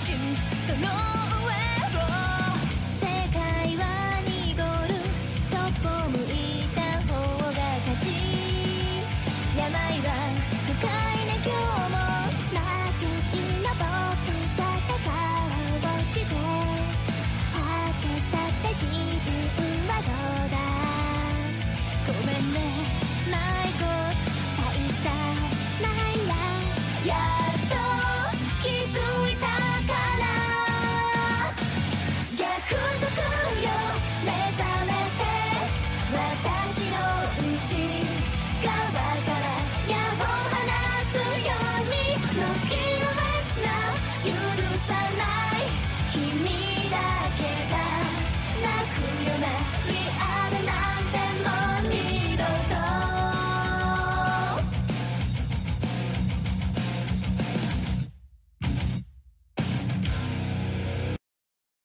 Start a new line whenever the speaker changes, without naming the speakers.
solution. So no